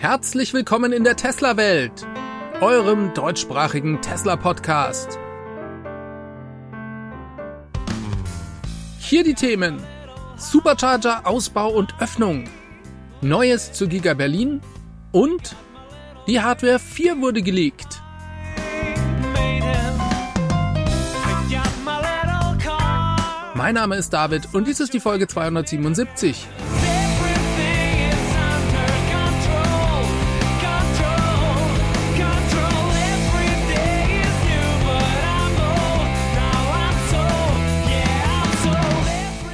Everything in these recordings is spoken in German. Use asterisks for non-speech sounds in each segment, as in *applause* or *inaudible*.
Herzlich willkommen in der Tesla-Welt, eurem deutschsprachigen Tesla-Podcast. Hier die Themen Supercharger, Ausbau und Öffnung, Neues zu Giga Berlin und die Hardware 4 wurde geleakt. Mein Name ist David und dies ist die Folge 277.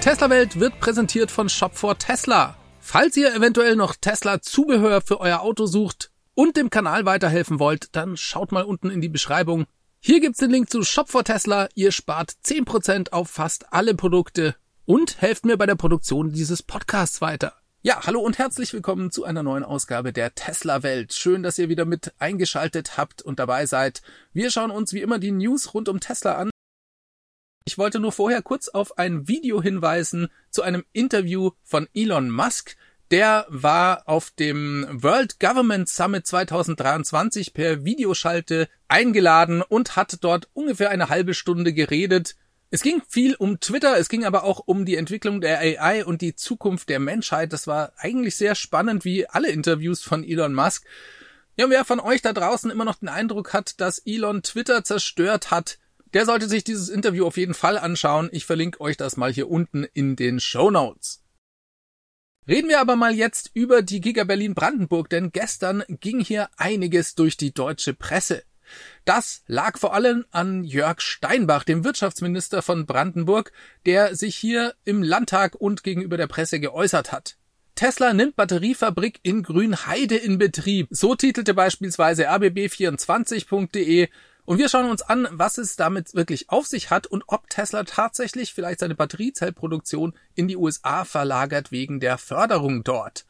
Tesla Welt wird präsentiert von Shop for Tesla. Falls ihr eventuell noch Tesla Zubehör für euer Auto sucht und dem Kanal weiterhelfen wollt, dann schaut mal unten in die Beschreibung. Hier gibt's den Link zu Shop for Tesla. Ihr spart 10% auf fast alle Produkte und helft mir bei der Produktion dieses Podcasts weiter. Ja, hallo und herzlich willkommen zu einer neuen Ausgabe der Tesla Welt. Schön, dass ihr wieder mit eingeschaltet habt und dabei seid. Wir schauen uns wie immer die News rund um Tesla an. Ich wollte nur vorher kurz auf ein Video hinweisen zu einem Interview von Elon Musk. Der war auf dem World Government Summit 2023 per Videoschalte eingeladen und hat dort ungefähr eine halbe Stunde geredet. Es ging viel um Twitter, es ging aber auch um die Entwicklung der AI und die Zukunft der Menschheit. Das war eigentlich sehr spannend, wie alle Interviews von Elon Musk. Ja, wer von euch da draußen immer noch den Eindruck hat, dass Elon Twitter zerstört hat, der sollte sich dieses Interview auf jeden Fall anschauen. Ich verlinke euch das mal hier unten in den Show Notes. Reden wir aber mal jetzt über die Giga Berlin Brandenburg, denn gestern ging hier einiges durch die deutsche Presse. Das lag vor allem an Jörg Steinbach, dem Wirtschaftsminister von Brandenburg, der sich hier im Landtag und gegenüber der Presse geäußert hat. Tesla nimmt Batteriefabrik in Grünheide in Betrieb. So titelte beispielsweise rbb24.de und wir schauen uns an, was es damit wirklich auf sich hat und ob Tesla tatsächlich vielleicht seine Batteriezellproduktion in die USA verlagert wegen der Förderung dort.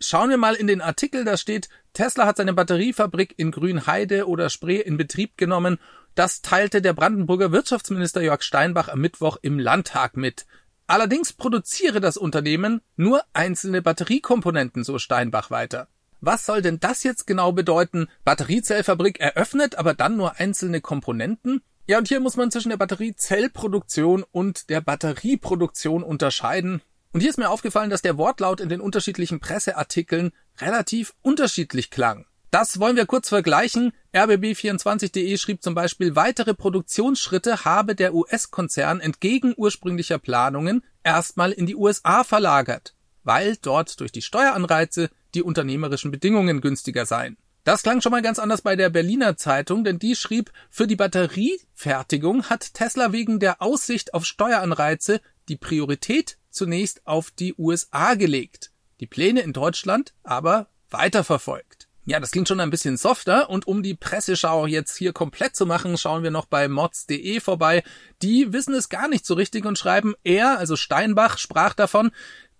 Schauen wir mal in den Artikel, da steht, Tesla hat seine Batteriefabrik in Grünheide oder Spree in Betrieb genommen. Das teilte der Brandenburger Wirtschaftsminister Jörg Steinbach am Mittwoch im Landtag mit. Allerdings produziere das Unternehmen nur einzelne Batteriekomponenten, so Steinbach weiter. Was soll denn das jetzt genau bedeuten? Batteriezellfabrik eröffnet, aber dann nur einzelne Komponenten? Ja, und hier muss man zwischen der Batteriezellproduktion und der Batterieproduktion unterscheiden. Und hier ist mir aufgefallen, dass der Wortlaut in den unterschiedlichen Presseartikeln relativ unterschiedlich klang. Das wollen wir kurz vergleichen. RBB24.de schrieb zum Beispiel, weitere Produktionsschritte habe der US-Konzern entgegen ursprünglicher Planungen erstmal in die USA verlagert, weil dort durch die Steueranreize die unternehmerischen Bedingungen günstiger seien. Das klang schon mal ganz anders bei der Berliner Zeitung, denn die schrieb, für die Batteriefertigung hat Tesla wegen der Aussicht auf Steueranreize die Priorität zunächst auf die USA gelegt, die Pläne in Deutschland aber weiterverfolgt. Ja, das klingt schon ein bisschen softer und um die Presseschau jetzt hier komplett zu machen, schauen wir noch bei mods.de vorbei. Die wissen es gar nicht so richtig und schreiben, er, also Steinbach, sprach davon,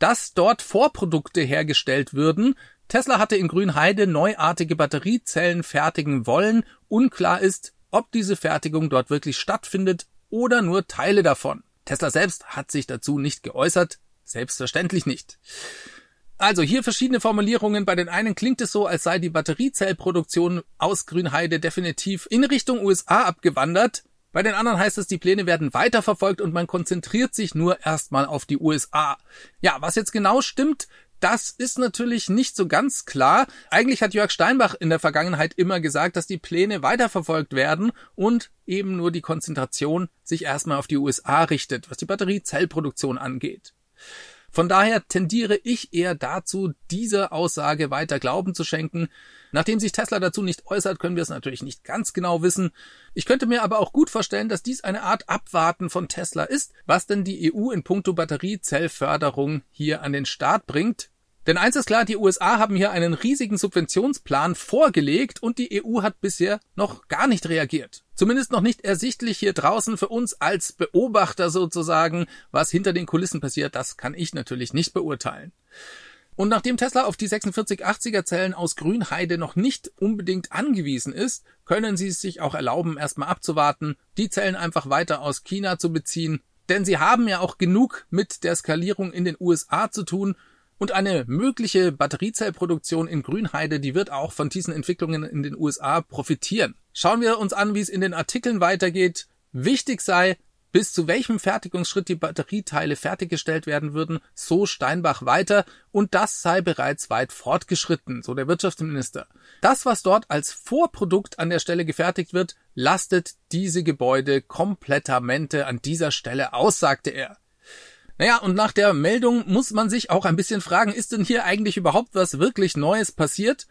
dass dort Vorprodukte hergestellt würden. Tesla hatte in Grünheide neuartige Batteriezellen fertigen wollen. Unklar ist, ob diese Fertigung dort wirklich stattfindet oder nur Teile davon. Tesla selbst hat sich dazu nicht geäußert. Selbstverständlich nicht. Also hier verschiedene Formulierungen. Bei den einen klingt es so, als sei die Batteriezellproduktion aus Grünheide definitiv in Richtung USA abgewandert. Bei den anderen heißt es, die Pläne werden weiterverfolgt und man konzentriert sich nur erstmal auf die USA. Ja, was jetzt genau stimmt, das ist natürlich nicht so ganz klar. Eigentlich hat Jörg Steinbach in der Vergangenheit immer gesagt, dass die Pläne weiterverfolgt werden und eben nur die Konzentration sich erstmal auf die USA richtet, was die Batteriezellproduktion angeht. Von daher tendiere ich eher dazu, dieser Aussage weiter Glauben zu schenken. Nachdem sich Tesla dazu nicht äußert, können wir es natürlich nicht ganz genau wissen. Ich könnte mir aber auch gut vorstellen, dass dies eine Art Abwarten von Tesla ist, was denn die EU in puncto Batteriezellförderung hier an den Start bringt. Denn eins ist klar, die USA haben hier einen riesigen Subventionsplan vorgelegt und die EU hat bisher noch gar nicht reagiert. Zumindest noch nicht ersichtlich hier draußen für uns als Beobachter sozusagen, was hinter den Kulissen passiert, das kann ich natürlich nicht beurteilen. Und nachdem Tesla auf die 4680er Zellen aus Grünheide noch nicht unbedingt angewiesen ist, können sie es sich auch erlauben, erstmal abzuwarten, die Zellen einfach weiter aus China zu beziehen, denn sie haben ja auch genug mit der Skalierung in den USA zu tun Und eine mögliche Batteriezellproduktion in Grünheide, die wird auch von diesen Entwicklungen in den USA profitieren. Schauen wir uns an, wie es in den Artikeln weitergeht. Wichtig sei, bis zu welchem Fertigungsschritt die Batterieteile fertiggestellt werden würden, so Steinbach weiter, und das sei bereits weit fortgeschritten, so der Wirtschaftsminister. Das, was dort als Vorprodukt an der Stelle gefertigt wird, lastet diese Gebäude komplettamente an dieser Stelle aus, sagte er. Naja, und nach der Meldung muss man sich auch ein bisschen fragen, ist denn hier eigentlich überhaupt was wirklich Neues passiert?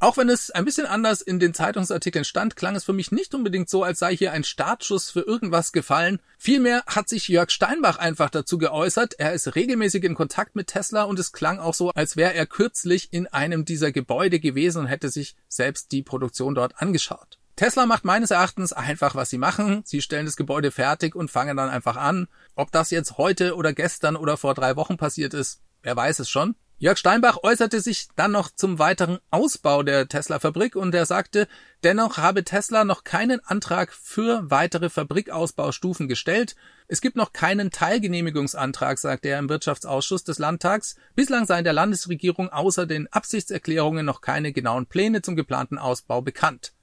Auch wenn es ein bisschen anders in den Zeitungsartikeln stand, klang es für mich nicht unbedingt so, als sei hier ein Startschuss für irgendwas gefallen. Vielmehr hat sich Jörg Steinbach einfach dazu geäußert. Er ist regelmäßig in Kontakt mit Tesla und es klang auch so, als wäre er kürzlich in einem dieser Gebäude gewesen und hätte sich selbst die Produktion dort angeschaut. Tesla macht meines Erachtens einfach, was sie machen. Sie stellen das Gebäude fertig und fangen dann einfach an. Ob das jetzt heute oder gestern oder vor drei Wochen passiert ist, wer weiß es schon. Jörg Steinbach äußerte sich dann noch zum weiteren Ausbau der Tesla-Fabrik und er sagte, dennoch habe Tesla noch keinen Antrag für weitere Fabrikausbaustufen gestellt. Es gibt noch keinen Teilgenehmigungsantrag, sagte er im Wirtschaftsausschuss des Landtags. Bislang seien der Landesregierung außer den Absichtserklärungen noch keine genauen Pläne zum geplanten Ausbau bekannt.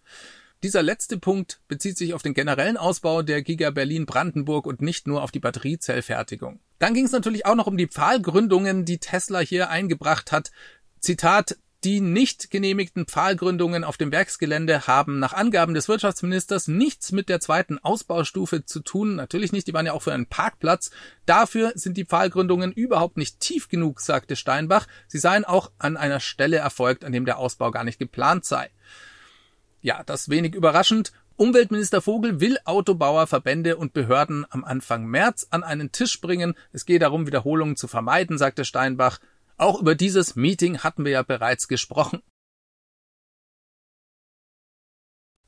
Dieser letzte Punkt bezieht sich auf den generellen Ausbau der Giga Berlin Brandenburg und nicht nur auf die Batteriezellfertigung. Dann ging es natürlich auch noch um die Pfahlgründungen, die Tesla hier eingebracht hat. Zitat die nicht genehmigten Pfahlgründungen auf dem Werksgelände haben nach Angaben des Wirtschaftsministers nichts mit der zweiten Ausbaustufe zu tun. Natürlich nicht, die waren ja auch für einen Parkplatz. Dafür sind die Pfahlgründungen überhaupt nicht tief genug, sagte Steinbach. Sie seien auch an einer Stelle erfolgt, an dem der Ausbau gar nicht geplant sei. Ja, das wenig überraschend. Umweltminister Vogel will Autobauer, Verbände und Behörden am Anfang März an einen Tisch bringen. Es geht darum, Wiederholungen zu vermeiden, sagte Steinbach. Auch über dieses Meeting hatten wir ja bereits gesprochen.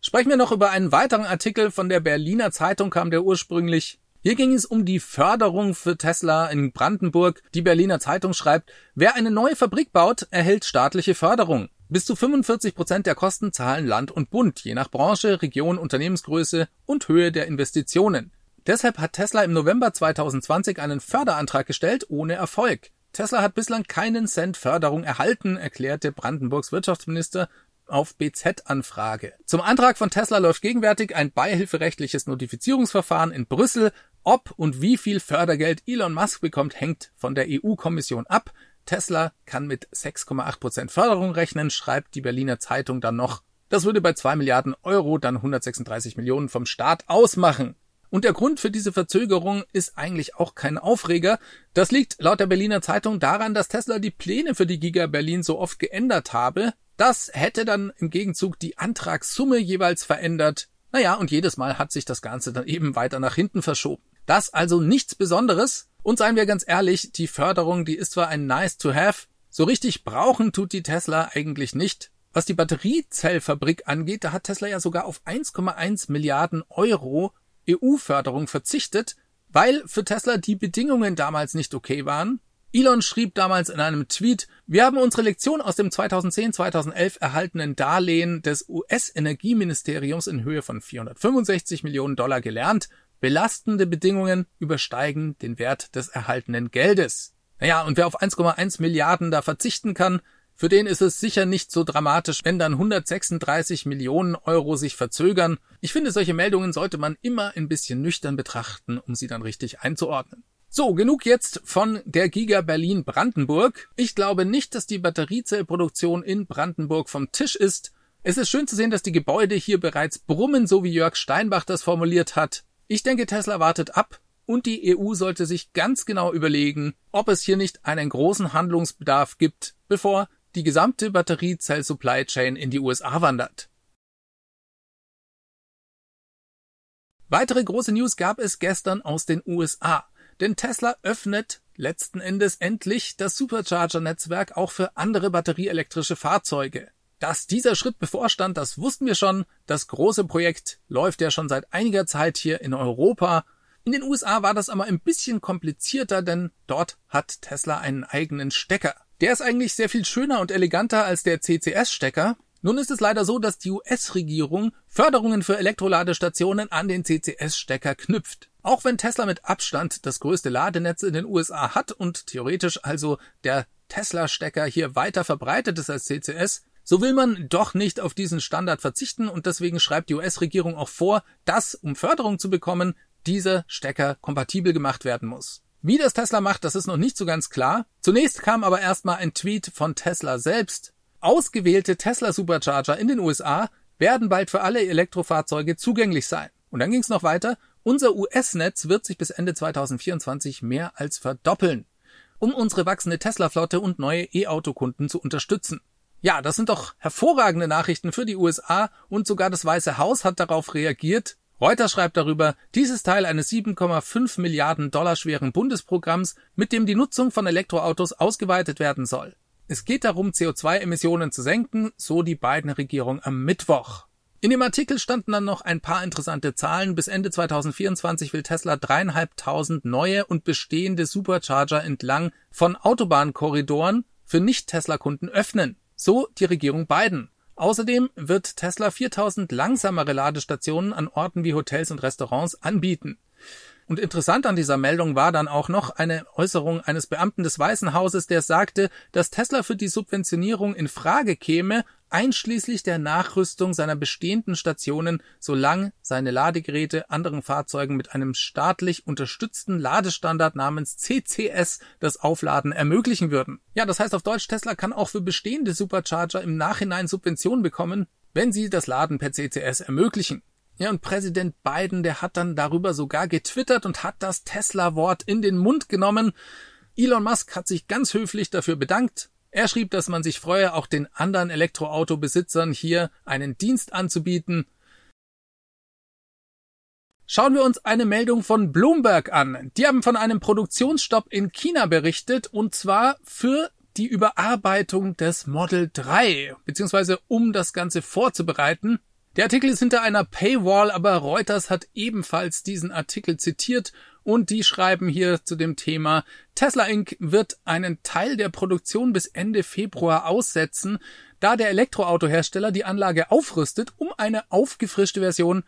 Sprechen wir noch über einen weiteren Artikel von der Berliner Zeitung kam der ursprünglich. Hier ging es um die Förderung für Tesla in Brandenburg. Die Berliner Zeitung schreibt, wer eine neue Fabrik baut, erhält staatliche Förderung. Bis zu 45 Prozent der Kosten zahlen Land und Bund, je nach Branche, Region, Unternehmensgröße und Höhe der Investitionen. Deshalb hat Tesla im November 2020 einen Förderantrag gestellt, ohne Erfolg. Tesla hat bislang keinen Cent Förderung erhalten, erklärte Brandenburgs Wirtschaftsminister auf BZ-Anfrage. Zum Antrag von Tesla läuft gegenwärtig ein beihilferechtliches Notifizierungsverfahren in Brüssel. Ob und wie viel Fördergeld Elon Musk bekommt, hängt von der EU-Kommission ab. Tesla kann mit 6,8 Prozent Förderung rechnen, schreibt die Berliner Zeitung dann noch. Das würde bei 2 Milliarden Euro dann 136 Millionen vom Staat ausmachen. Und der Grund für diese Verzögerung ist eigentlich auch kein Aufreger. Das liegt laut der Berliner Zeitung daran, dass Tesla die Pläne für die Giga Berlin so oft geändert habe. Das hätte dann im Gegenzug die Antragssumme jeweils verändert. Naja, und jedes Mal hat sich das Ganze dann eben weiter nach hinten verschoben. Das also nichts Besonderes. Und seien wir ganz ehrlich, die Förderung, die ist zwar ein nice to have, so richtig brauchen tut die Tesla eigentlich nicht. Was die Batteriezellfabrik angeht, da hat Tesla ja sogar auf 1,1 Milliarden Euro EU-Förderung verzichtet, weil für Tesla die Bedingungen damals nicht okay waren. Elon schrieb damals in einem Tweet, wir haben unsere Lektion aus dem 2010-2011 erhaltenen Darlehen des US-Energieministeriums in Höhe von 465 Millionen Dollar gelernt Belastende Bedingungen übersteigen den Wert des erhaltenen Geldes. Naja, und wer auf 1,1 Milliarden da verzichten kann, für den ist es sicher nicht so dramatisch, wenn dann 136 Millionen Euro sich verzögern. Ich finde, solche Meldungen sollte man immer ein bisschen nüchtern betrachten, um sie dann richtig einzuordnen. So, genug jetzt von der Giga Berlin Brandenburg. Ich glaube nicht, dass die Batteriezellproduktion in Brandenburg vom Tisch ist. Es ist schön zu sehen, dass die Gebäude hier bereits brummen, so wie Jörg Steinbach das formuliert hat. Ich denke, Tesla wartet ab und die EU sollte sich ganz genau überlegen, ob es hier nicht einen großen Handlungsbedarf gibt, bevor die gesamte Batteriezell-Supply Chain in die USA wandert. Weitere große News gab es gestern aus den USA, denn Tesla öffnet letzten Endes endlich das Supercharger-Netzwerk auch für andere batterieelektrische Fahrzeuge. Dass dieser Schritt bevorstand, das wussten wir schon. Das große Projekt läuft ja schon seit einiger Zeit hier in Europa. In den USA war das aber ein bisschen komplizierter, denn dort hat Tesla einen eigenen Stecker. Der ist eigentlich sehr viel schöner und eleganter als der CCS-Stecker. Nun ist es leider so, dass die US-Regierung Förderungen für Elektroladestationen an den CCS-Stecker knüpft. Auch wenn Tesla mit Abstand das größte Ladenetz in den USA hat und theoretisch also der Tesla-Stecker hier weiter verbreitet ist als CCS, so will man doch nicht auf diesen Standard verzichten und deswegen schreibt die US-Regierung auch vor, dass, um Förderung zu bekommen, dieser Stecker kompatibel gemacht werden muss. Wie das Tesla macht, das ist noch nicht so ganz klar. Zunächst kam aber erstmal ein Tweet von Tesla selbst. Ausgewählte Tesla Supercharger in den USA werden bald für alle Elektrofahrzeuge zugänglich sein. Und dann ging es noch weiter. Unser US-Netz wird sich bis Ende 2024 mehr als verdoppeln, um unsere wachsende Tesla-Flotte und neue E-Auto-Kunden zu unterstützen. Ja, das sind doch hervorragende Nachrichten für die USA und sogar das Weiße Haus hat darauf reagiert. Reuters schreibt darüber, dieses Teil eines 7,5 Milliarden Dollar schweren Bundesprogramms, mit dem die Nutzung von Elektroautos ausgeweitet werden soll. Es geht darum, CO2-Emissionen zu senken, so die beiden Regierung am Mittwoch. In dem Artikel standen dann noch ein paar interessante Zahlen. Bis Ende 2024 will Tesla dreieinhalbtausend neue und bestehende Supercharger entlang von Autobahnkorridoren für Nicht-Tesla-Kunden öffnen. So die Regierung Biden. Außerdem wird Tesla 4000 langsamere Ladestationen an Orten wie Hotels und Restaurants anbieten. Und interessant an dieser Meldung war dann auch noch eine Äußerung eines Beamten des Weißen Hauses, der sagte, dass Tesla für die Subventionierung in Frage käme, einschließlich der Nachrüstung seiner bestehenden Stationen, solange seine Ladegeräte anderen Fahrzeugen mit einem staatlich unterstützten Ladestandard namens CCS das Aufladen ermöglichen würden. Ja, das heißt auf Deutsch, Tesla kann auch für bestehende Supercharger im Nachhinein Subventionen bekommen, wenn sie das Laden per CCS ermöglichen. Ja, und Präsident Biden, der hat dann darüber sogar getwittert und hat das Tesla-Wort in den Mund genommen. Elon Musk hat sich ganz höflich dafür bedankt. Er schrieb, dass man sich freue, auch den anderen Elektroautobesitzern hier einen Dienst anzubieten. Schauen wir uns eine Meldung von Bloomberg an. Die haben von einem Produktionsstopp in China berichtet und zwar für die Überarbeitung des Model 3, beziehungsweise um das Ganze vorzubereiten. Der Artikel ist hinter einer Paywall, aber Reuters hat ebenfalls diesen Artikel zitiert und die schreiben hier zu dem Thema Tesla Inc. wird einen Teil der Produktion bis Ende Februar aussetzen, da der Elektroautohersteller die Anlage aufrüstet, um eine aufgefrischte Version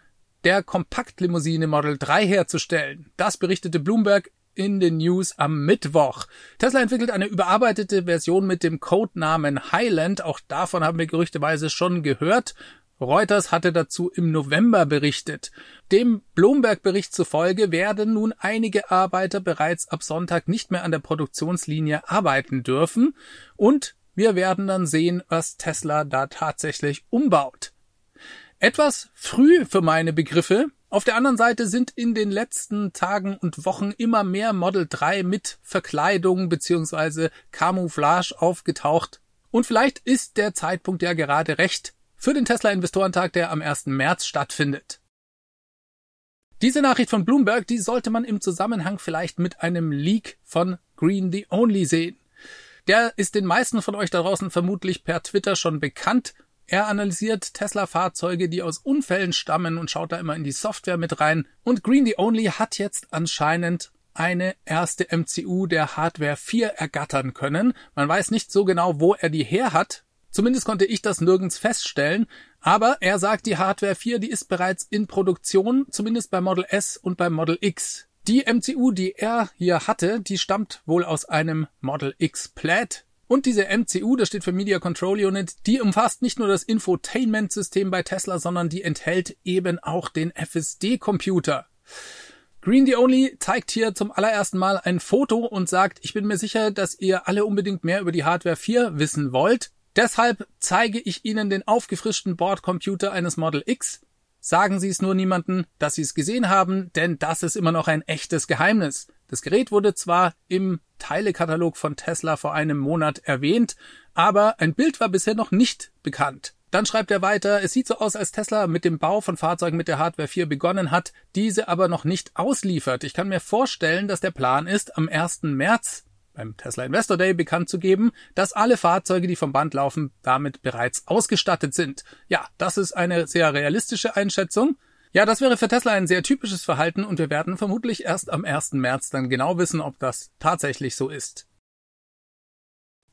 der Kompaktlimousine Model 3 herzustellen. Das berichtete Bloomberg in den News am Mittwoch. Tesla entwickelt eine überarbeitete Version mit dem Codenamen Highland. Auch davon haben wir gerüchteweise schon gehört. Reuters hatte dazu im November berichtet. Dem Bloomberg-Bericht zufolge werden nun einige Arbeiter bereits ab Sonntag nicht mehr an der Produktionslinie arbeiten dürfen und wir werden dann sehen, was Tesla da tatsächlich umbaut. Etwas früh für meine Begriffe. Auf der anderen Seite sind in den letzten Tagen und Wochen immer mehr Model 3 mit Verkleidung bzw. Camouflage aufgetaucht. Und vielleicht ist der Zeitpunkt ja gerade recht, für den Tesla Investorentag, der am 1. März stattfindet. Diese Nachricht von Bloomberg, die sollte man im Zusammenhang vielleicht mit einem Leak von Green the Only sehen. Der ist den meisten von euch da draußen vermutlich per Twitter schon bekannt. Er analysiert Tesla-Fahrzeuge, die aus Unfällen stammen und schaut da immer in die Software mit rein. Und Green the Only hat jetzt anscheinend eine erste MCU der Hardware 4 ergattern können. Man weiß nicht so genau, wo er die her hat. Zumindest konnte ich das nirgends feststellen, aber er sagt, die Hardware 4, die ist bereits in Produktion, zumindest bei Model S und beim Model X. Die MCU, die er hier hatte, die stammt wohl aus einem Model X Plaid. Und diese MCU, das steht für Media Control Unit, die umfasst nicht nur das Infotainment-System bei Tesla, sondern die enthält eben auch den FSD-Computer. Green the Only zeigt hier zum allerersten Mal ein Foto und sagt, ich bin mir sicher, dass ihr alle unbedingt mehr über die Hardware 4 wissen wollt. Deshalb zeige ich Ihnen den aufgefrischten Bordcomputer eines Model X. Sagen Sie es nur niemanden, dass Sie es gesehen haben, denn das ist immer noch ein echtes Geheimnis. Das Gerät wurde zwar im Teilekatalog von Tesla vor einem Monat erwähnt, aber ein Bild war bisher noch nicht bekannt. Dann schreibt er weiter, es sieht so aus, als Tesla mit dem Bau von Fahrzeugen mit der Hardware 4 begonnen hat, diese aber noch nicht ausliefert. Ich kann mir vorstellen, dass der Plan ist, am 1. März beim Tesla Investor Day bekannt zu geben, dass alle Fahrzeuge, die vom Band laufen, damit bereits ausgestattet sind. Ja, das ist eine sehr realistische Einschätzung. Ja, das wäre für Tesla ein sehr typisches Verhalten und wir werden vermutlich erst am 1. März dann genau wissen, ob das tatsächlich so ist.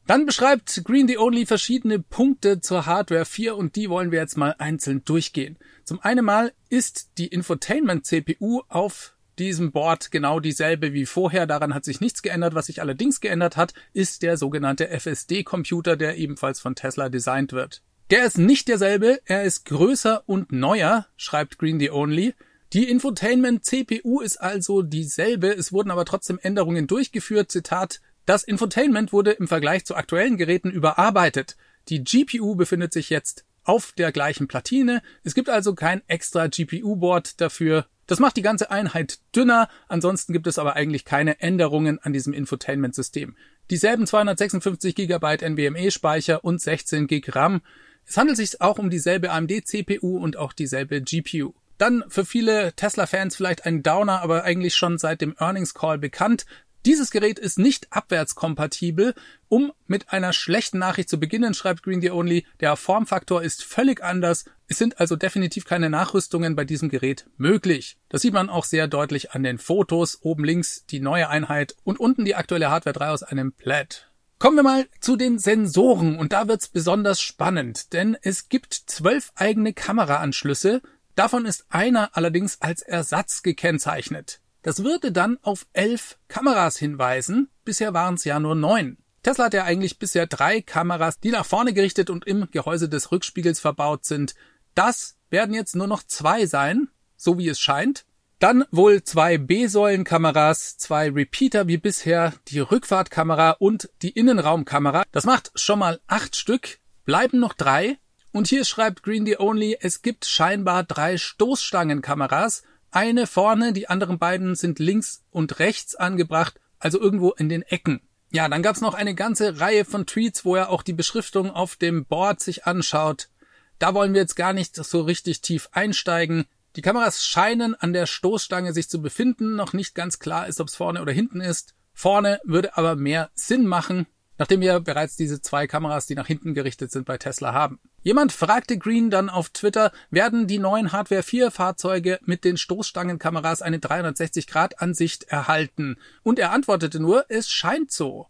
Dann beschreibt Green the Only verschiedene Punkte zur Hardware 4 und die wollen wir jetzt mal einzeln durchgehen. Zum einen mal ist die Infotainment CPU auf diesem Board genau dieselbe wie vorher. Daran hat sich nichts geändert. Was sich allerdings geändert hat, ist der sogenannte FSD-Computer, der ebenfalls von Tesla designt wird. Der ist nicht derselbe, er ist größer und neuer, schreibt Green the Only. Die Infotainment CPU ist also dieselbe, es wurden aber trotzdem Änderungen durchgeführt. Zitat, das Infotainment wurde im Vergleich zu aktuellen Geräten überarbeitet. Die GPU befindet sich jetzt auf der gleichen Platine. Es gibt also kein extra GPU-Board dafür. Das macht die ganze Einheit dünner, ansonsten gibt es aber eigentlich keine Änderungen an diesem Infotainment-System. Dieselben 256 GB NVMe-Speicher und 16 GB RAM. Es handelt sich auch um dieselbe AMD-CPU und auch dieselbe GPU. Dann für viele Tesla-Fans vielleicht ein Downer, aber eigentlich schon seit dem Earnings Call bekannt. Dieses Gerät ist nicht abwärtskompatibel. Um mit einer schlechten Nachricht zu beginnen, schreibt Green the Only, der Formfaktor ist völlig anders. Es sind also definitiv keine Nachrüstungen bei diesem Gerät möglich. Das sieht man auch sehr deutlich an den Fotos. Oben links die neue Einheit und unten die aktuelle Hardware 3 aus einem Plaid. Kommen wir mal zu den Sensoren und da wird's besonders spannend, denn es gibt zwölf eigene Kameraanschlüsse, davon ist einer allerdings als Ersatz gekennzeichnet. Das würde dann auf elf Kameras hinweisen, bisher waren es ja nur neun. Tesla hat ja eigentlich bisher drei Kameras, die nach vorne gerichtet und im Gehäuse des Rückspiegels verbaut sind. Das werden jetzt nur noch zwei sein, so wie es scheint. Dann wohl zwei B-Säulenkameras, zwei Repeater wie bisher, die Rückfahrtkamera und die Innenraumkamera. Das macht schon mal acht Stück, bleiben noch drei. Und hier schreibt Green the Only, es gibt scheinbar drei Stoßstangenkameras. Eine vorne, die anderen beiden sind links und rechts angebracht, also irgendwo in den Ecken. Ja, dann gab's noch eine ganze Reihe von Tweets, wo er auch die Beschriftung auf dem Board sich anschaut. Da wollen wir jetzt gar nicht so richtig tief einsteigen. Die Kameras scheinen an der Stoßstange sich zu befinden. Noch nicht ganz klar ist, ob es vorne oder hinten ist. Vorne würde aber mehr Sinn machen, nachdem wir bereits diese zwei Kameras, die nach hinten gerichtet sind, bei Tesla haben. Jemand fragte Green dann auf Twitter, werden die neuen Hardware 4 Fahrzeuge mit den Stoßstangenkameras eine 360-Grad-Ansicht erhalten? Und er antwortete nur, es scheint so.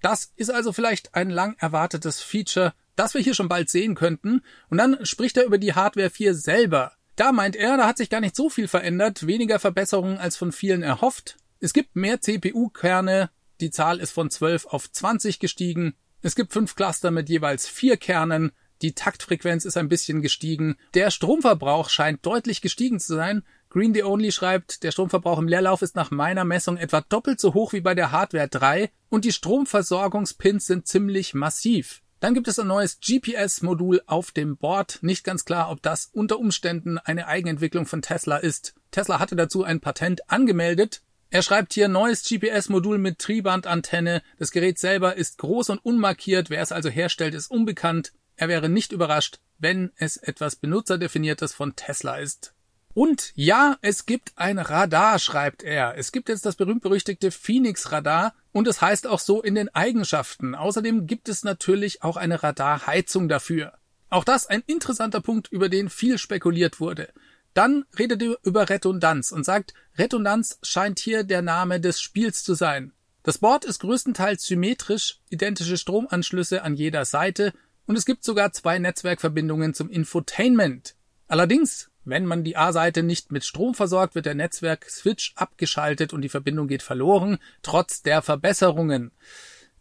Das ist also vielleicht ein lang erwartetes Feature, das wir hier schon bald sehen könnten. Und dann spricht er über die Hardware 4 selber. Da meint er, da hat sich gar nicht so viel verändert, weniger Verbesserungen als von vielen erhofft. Es gibt mehr CPU-Kerne, die Zahl ist von 12 auf 20 gestiegen. Es gibt fünf Cluster mit jeweils vier Kernen. Die Taktfrequenz ist ein bisschen gestiegen. Der Stromverbrauch scheint deutlich gestiegen zu sein. Green the Only schreibt, der Stromverbrauch im Leerlauf ist nach meiner Messung etwa doppelt so hoch wie bei der Hardware 3 und die Stromversorgungspins sind ziemlich massiv. Dann gibt es ein neues GPS-Modul auf dem Board. Nicht ganz klar, ob das unter Umständen eine Eigenentwicklung von Tesla ist. Tesla hatte dazu ein Patent angemeldet. Er schreibt hier neues GPS-Modul mit Tribandantenne. Das Gerät selber ist groß und unmarkiert. Wer es also herstellt, ist unbekannt. Er wäre nicht überrascht, wenn es etwas benutzerdefiniertes von Tesla ist. Und ja, es gibt ein Radar, schreibt er. Es gibt jetzt das berühmt-berüchtigte Phoenix-Radar und es heißt auch so in den Eigenschaften. Außerdem gibt es natürlich auch eine Radarheizung dafür. Auch das ein interessanter Punkt, über den viel spekuliert wurde. Dann redet er über Redundanz und sagt, Redundanz scheint hier der Name des Spiels zu sein. Das Board ist größtenteils symmetrisch, identische Stromanschlüsse an jeder Seite und es gibt sogar zwei Netzwerkverbindungen zum Infotainment. Allerdings wenn man die A-Seite nicht mit Strom versorgt, wird der Netzwerk-Switch abgeschaltet und die Verbindung geht verloren, trotz der Verbesserungen.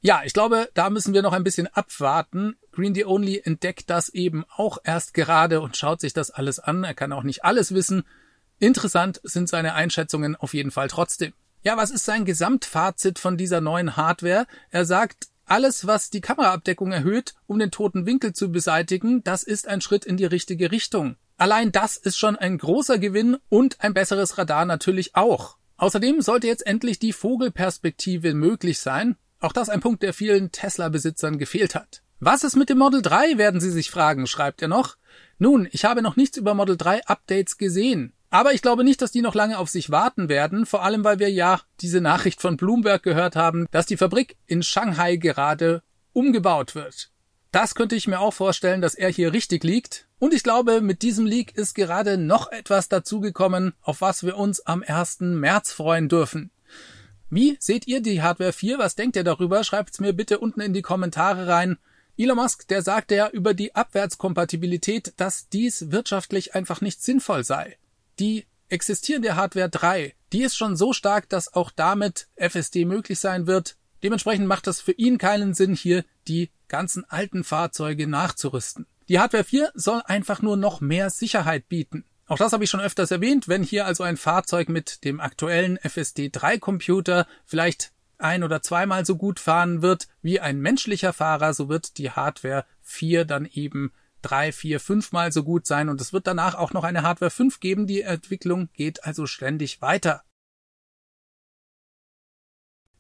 Ja, ich glaube, da müssen wir noch ein bisschen abwarten. Green the Only entdeckt das eben auch erst gerade und schaut sich das alles an. Er kann auch nicht alles wissen. Interessant sind seine Einschätzungen auf jeden Fall trotzdem. Ja, was ist sein Gesamtfazit von dieser neuen Hardware? Er sagt, alles, was die Kameraabdeckung erhöht, um den toten Winkel zu beseitigen, das ist ein Schritt in die richtige Richtung. Allein das ist schon ein großer Gewinn und ein besseres Radar natürlich auch. Außerdem sollte jetzt endlich die Vogelperspektive möglich sein. Auch das ein Punkt, der vielen Tesla-Besitzern gefehlt hat. Was ist mit dem Model 3, werden Sie sich fragen, schreibt er noch. Nun, ich habe noch nichts über Model 3 Updates gesehen. Aber ich glaube nicht, dass die noch lange auf sich warten werden, vor allem weil wir ja diese Nachricht von Bloomberg gehört haben, dass die Fabrik in Shanghai gerade umgebaut wird. Das könnte ich mir auch vorstellen, dass er hier richtig liegt. Und ich glaube, mit diesem Leak ist gerade noch etwas dazugekommen, auf was wir uns am 1. März freuen dürfen. Wie seht ihr die Hardware 4? Was denkt ihr darüber? Schreibt's mir bitte unten in die Kommentare rein. Elon Musk, der sagte ja über die Abwärtskompatibilität, dass dies wirtschaftlich einfach nicht sinnvoll sei. Die existierende Hardware 3, die ist schon so stark, dass auch damit FSD möglich sein wird. Dementsprechend macht es für ihn keinen Sinn, hier die ganzen alten Fahrzeuge nachzurüsten. Die Hardware 4 soll einfach nur noch mehr Sicherheit bieten. Auch das habe ich schon öfters erwähnt. Wenn hier also ein Fahrzeug mit dem aktuellen FSD 3 Computer vielleicht ein oder zweimal so gut fahren wird wie ein menschlicher Fahrer, so wird die Hardware 4 dann eben drei, vier, fünfmal so gut sein und es wird danach auch noch eine Hardware 5 geben. Die Entwicklung geht also ständig weiter.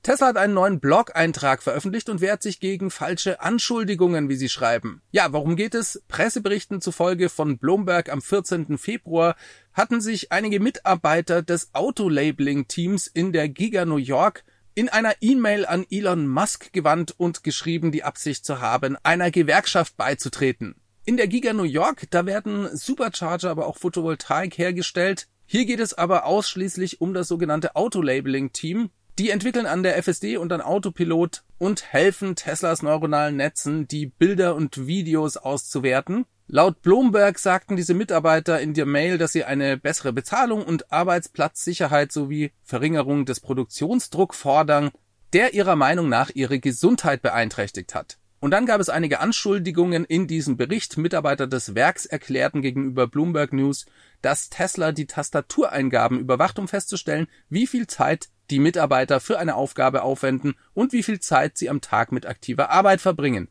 Tesla hat einen neuen Blog-Eintrag veröffentlicht und wehrt sich gegen falsche Anschuldigungen, wie sie schreiben. Ja, worum geht es? Presseberichten zufolge von Bloomberg am 14. Februar hatten sich einige Mitarbeiter des Autolabeling-Teams in der Giga New York in einer E-Mail an Elon Musk gewandt und geschrieben, die Absicht zu haben, einer Gewerkschaft beizutreten. In der Giga New York, da werden Supercharger, aber auch Photovoltaik hergestellt. Hier geht es aber ausschließlich um das sogenannte Autolabeling-Team. Die entwickeln an der FSD und an Autopilot und helfen Teslas neuronalen Netzen, die Bilder und Videos auszuwerten. Laut Bloomberg sagten diese Mitarbeiter in der Mail, dass sie eine bessere Bezahlung und Arbeitsplatzsicherheit sowie Verringerung des Produktionsdruck fordern, der ihrer Meinung nach ihre Gesundheit beeinträchtigt hat. Und dann gab es einige Anschuldigungen in diesem Bericht. Mitarbeiter des Werks erklärten gegenüber Bloomberg News, dass Tesla die Tastatureingaben überwacht, um festzustellen, wie viel Zeit die Mitarbeiter für eine Aufgabe aufwenden und wie viel Zeit sie am Tag mit aktiver Arbeit verbringen.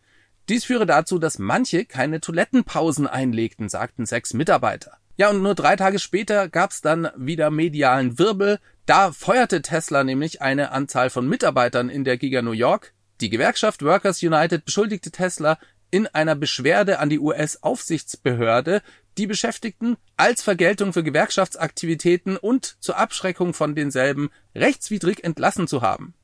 Dies führe dazu, dass manche keine Toilettenpausen einlegten, sagten sechs Mitarbeiter. Ja, und nur drei Tage später gab's dann wieder medialen Wirbel. Da feuerte Tesla nämlich eine Anzahl von Mitarbeitern in der Giga New York. Die Gewerkschaft Workers United beschuldigte Tesla in einer Beschwerde an die US-Aufsichtsbehörde, die Beschäftigten als Vergeltung für Gewerkschaftsaktivitäten und zur Abschreckung von denselben rechtswidrig entlassen zu haben.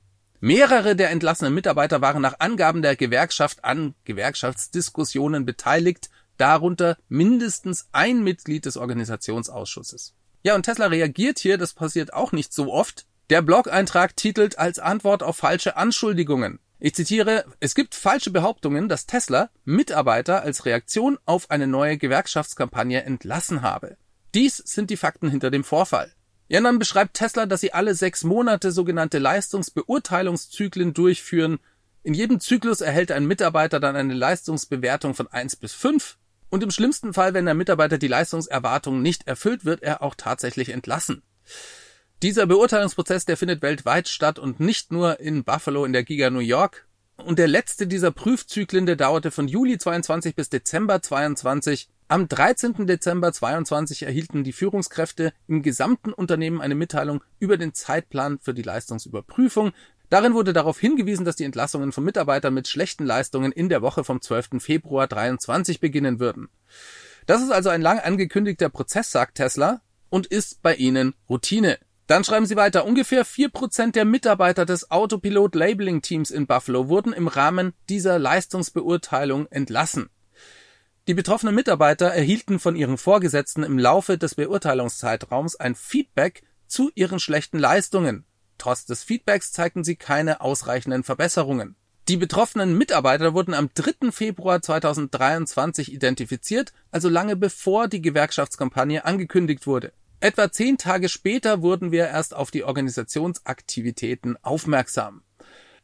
Mehrere der entlassenen Mitarbeiter waren nach Angaben der Gewerkschaft an Gewerkschaftsdiskussionen beteiligt, darunter mindestens ein Mitglied des Organisationsausschusses. Ja, und Tesla reagiert hier, das passiert auch nicht so oft. Der Blog-Eintrag titelt als Antwort auf falsche Anschuldigungen. Ich zitiere, es gibt falsche Behauptungen, dass Tesla Mitarbeiter als Reaktion auf eine neue Gewerkschaftskampagne entlassen habe. Dies sind die Fakten hinter dem Vorfall. Ja, dann beschreibt Tesla, dass sie alle sechs Monate sogenannte Leistungsbeurteilungszyklen durchführen. In jedem Zyklus erhält ein Mitarbeiter dann eine Leistungsbewertung von eins bis fünf und im schlimmsten Fall, wenn der Mitarbeiter die Leistungserwartungen nicht erfüllt, wird er auch tatsächlich entlassen. Dieser Beurteilungsprozess, der findet weltweit statt und nicht nur in Buffalo in der Giga New York. Und der letzte dieser Prüfzyklen, der dauerte von Juli 22 bis Dezember 22. Am 13. Dezember 22 erhielten die Führungskräfte im gesamten Unternehmen eine Mitteilung über den Zeitplan für die Leistungsüberprüfung. Darin wurde darauf hingewiesen, dass die Entlassungen von Mitarbeitern mit schlechten Leistungen in der Woche vom 12. Februar 23 beginnen würden. Das ist also ein lang angekündigter Prozess, sagt Tesla, und ist bei ihnen Routine. Dann schreiben sie weiter, ungefähr vier Prozent der Mitarbeiter des Autopilot Labeling Teams in Buffalo wurden im Rahmen dieser Leistungsbeurteilung entlassen. Die betroffenen Mitarbeiter erhielten von ihren Vorgesetzten im Laufe des Beurteilungszeitraums ein Feedback zu ihren schlechten Leistungen. Trotz des Feedbacks zeigten sie keine ausreichenden Verbesserungen. Die betroffenen Mitarbeiter wurden am 3. Februar 2023 identifiziert, also lange bevor die Gewerkschaftskampagne angekündigt wurde. Etwa zehn Tage später wurden wir erst auf die Organisationsaktivitäten aufmerksam.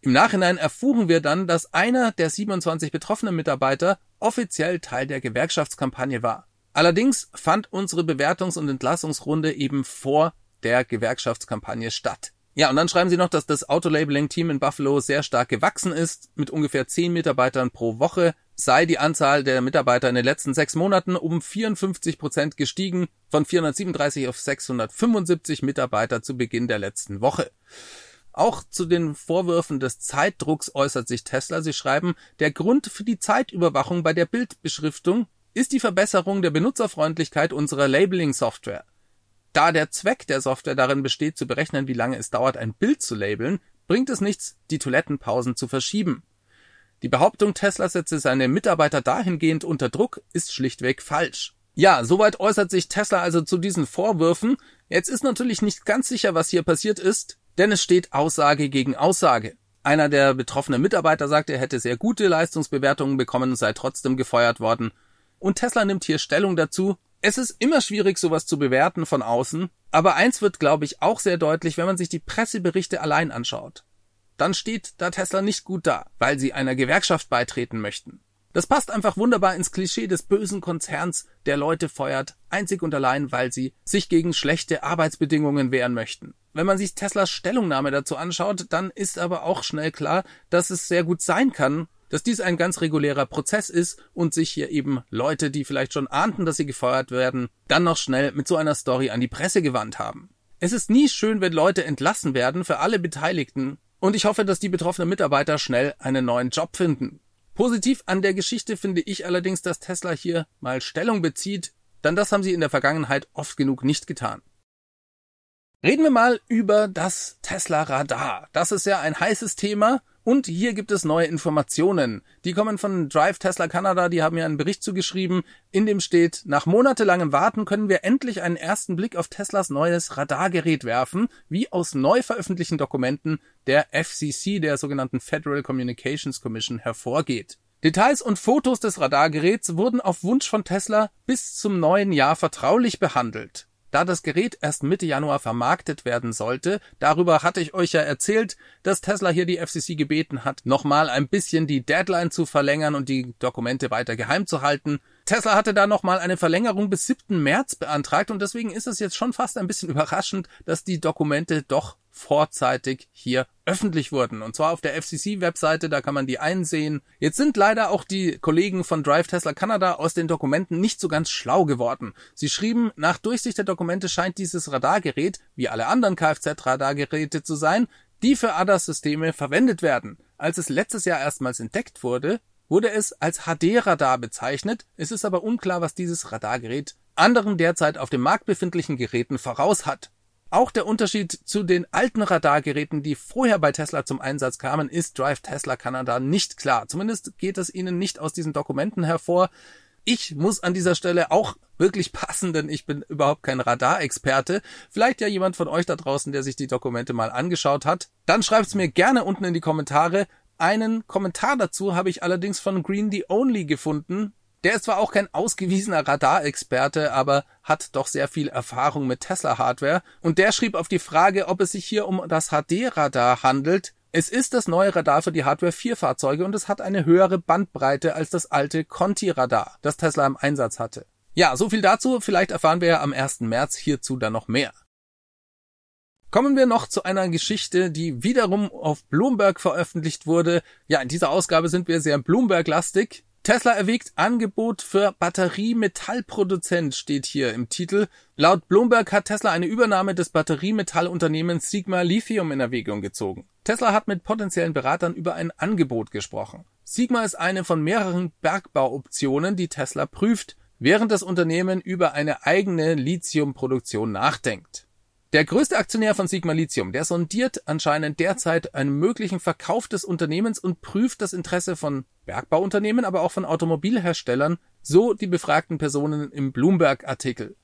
Im Nachhinein erfuhren wir dann, dass einer der 27 betroffenen Mitarbeiter offiziell Teil der Gewerkschaftskampagne war. Allerdings fand unsere Bewertungs- und Entlassungsrunde eben vor der Gewerkschaftskampagne statt. Ja, und dann schreiben sie noch, dass das Autolabeling-Team in Buffalo sehr stark gewachsen ist, mit ungefähr zehn Mitarbeitern pro Woche sei die Anzahl der Mitarbeiter in den letzten sechs Monaten um 54 Prozent gestiegen, von 437 auf 675 Mitarbeiter zu Beginn der letzten Woche. Auch zu den Vorwürfen des Zeitdrucks äußert sich Tesla. Sie schreiben, der Grund für die Zeitüberwachung bei der Bildbeschriftung ist die Verbesserung der Benutzerfreundlichkeit unserer Labeling-Software. Da der Zweck der Software darin besteht, zu berechnen, wie lange es dauert, ein Bild zu labeln, bringt es nichts, die Toilettenpausen zu verschieben. Die Behauptung, Tesla setze seine Mitarbeiter dahingehend unter Druck, ist schlichtweg falsch. Ja, soweit äußert sich Tesla also zu diesen Vorwürfen. Jetzt ist natürlich nicht ganz sicher, was hier passiert ist, denn es steht Aussage gegen Aussage. Einer der betroffenen Mitarbeiter sagt, er hätte sehr gute Leistungsbewertungen bekommen und sei trotzdem gefeuert worden. Und Tesla nimmt hier Stellung dazu. Es ist immer schwierig, sowas zu bewerten von außen. Aber eins wird, glaube ich, auch sehr deutlich, wenn man sich die Presseberichte allein anschaut. Dann steht da Tesla nicht gut da, weil sie einer Gewerkschaft beitreten möchten. Das passt einfach wunderbar ins Klischee des bösen Konzerns, der Leute feuert, einzig und allein, weil sie sich gegen schlechte Arbeitsbedingungen wehren möchten. Wenn man sich Teslas Stellungnahme dazu anschaut, dann ist aber auch schnell klar, dass es sehr gut sein kann, dass dies ein ganz regulärer Prozess ist und sich hier eben Leute, die vielleicht schon ahnten, dass sie gefeuert werden, dann noch schnell mit so einer Story an die Presse gewandt haben. Es ist nie schön, wenn Leute entlassen werden für alle Beteiligten und ich hoffe, dass die betroffenen Mitarbeiter schnell einen neuen Job finden. Positiv an der Geschichte finde ich allerdings, dass Tesla hier mal Stellung bezieht, denn das haben sie in der Vergangenheit oft genug nicht getan. Reden wir mal über das Tesla Radar. Das ist ja ein heißes Thema und hier gibt es neue Informationen. Die kommen von Drive Tesla Canada, die haben ja einen Bericht zugeschrieben, in dem steht, nach monatelangem Warten können wir endlich einen ersten Blick auf Teslas neues Radargerät werfen, wie aus neu veröffentlichten Dokumenten der FCC, der sogenannten Federal Communications Commission, hervorgeht. Details und Fotos des Radargeräts wurden auf Wunsch von Tesla bis zum neuen Jahr vertraulich behandelt da das Gerät erst Mitte Januar vermarktet werden sollte. Darüber hatte ich euch ja erzählt, dass Tesla hier die FCC gebeten hat, nochmal ein bisschen die Deadline zu verlängern und die Dokumente weiter geheim zu halten. Tesla hatte da nochmal eine Verlängerung bis 7. März beantragt und deswegen ist es jetzt schon fast ein bisschen *laughs* überraschend, dass die Dokumente doch vorzeitig hier öffentlich wurden. Und zwar auf der FCC-Webseite, da kann man die einsehen. Jetzt sind leider auch die Kollegen von Drive Tesla Canada aus den Dokumenten nicht so ganz schlau geworden. Sie schrieben, nach Durchsicht der Dokumente scheint dieses Radargerät, wie alle anderen Kfz-Radargeräte zu sein, die für ADAS-Systeme verwendet werden. Als es letztes Jahr erstmals entdeckt wurde, wurde es als HD-Radar bezeichnet. Es ist aber unklar, was dieses Radargerät anderen derzeit auf dem Markt befindlichen Geräten voraus hat. Auch der Unterschied zu den alten Radargeräten, die vorher bei Tesla zum Einsatz kamen, ist Drive Tesla Canada nicht klar. Zumindest geht es ihnen nicht aus diesen Dokumenten hervor. Ich muss an dieser Stelle auch wirklich passen, denn ich bin überhaupt kein Radarexperte. Vielleicht ja jemand von euch da draußen, der sich die Dokumente mal angeschaut hat. Dann schreibt's mir gerne unten in die Kommentare. Einen Kommentar dazu habe ich allerdings von Green the Only gefunden. Der ist zwar auch kein ausgewiesener Radarexperte, aber hat doch sehr viel Erfahrung mit Tesla-Hardware. Und der schrieb auf die Frage, ob es sich hier um das HD-Radar handelt. Es ist das neue Radar für die Hardware 4 Fahrzeuge und es hat eine höhere Bandbreite als das alte Conti-Radar, das Tesla im Einsatz hatte. Ja, so viel dazu. Vielleicht erfahren wir ja am 1. März hierzu dann noch mehr. Kommen wir noch zu einer Geschichte, die wiederum auf Bloomberg veröffentlicht wurde. Ja, in dieser Ausgabe sind wir sehr Bloomberg-lastig. Tesla erwägt Angebot für Batteriemetallproduzent, steht hier im Titel. Laut Bloomberg hat Tesla eine Übernahme des Batteriemetallunternehmens Sigma Lithium in Erwägung gezogen. Tesla hat mit potenziellen Beratern über ein Angebot gesprochen. Sigma ist eine von mehreren Bergbauoptionen, die Tesla prüft, während das Unternehmen über eine eigene Lithiumproduktion nachdenkt. Der größte Aktionär von Sigma Lithium, der sondiert anscheinend derzeit einen möglichen Verkauf des Unternehmens und prüft das Interesse von Bergbauunternehmen, aber auch von Automobilherstellern, so die befragten Personen im Bloomberg-Artikel.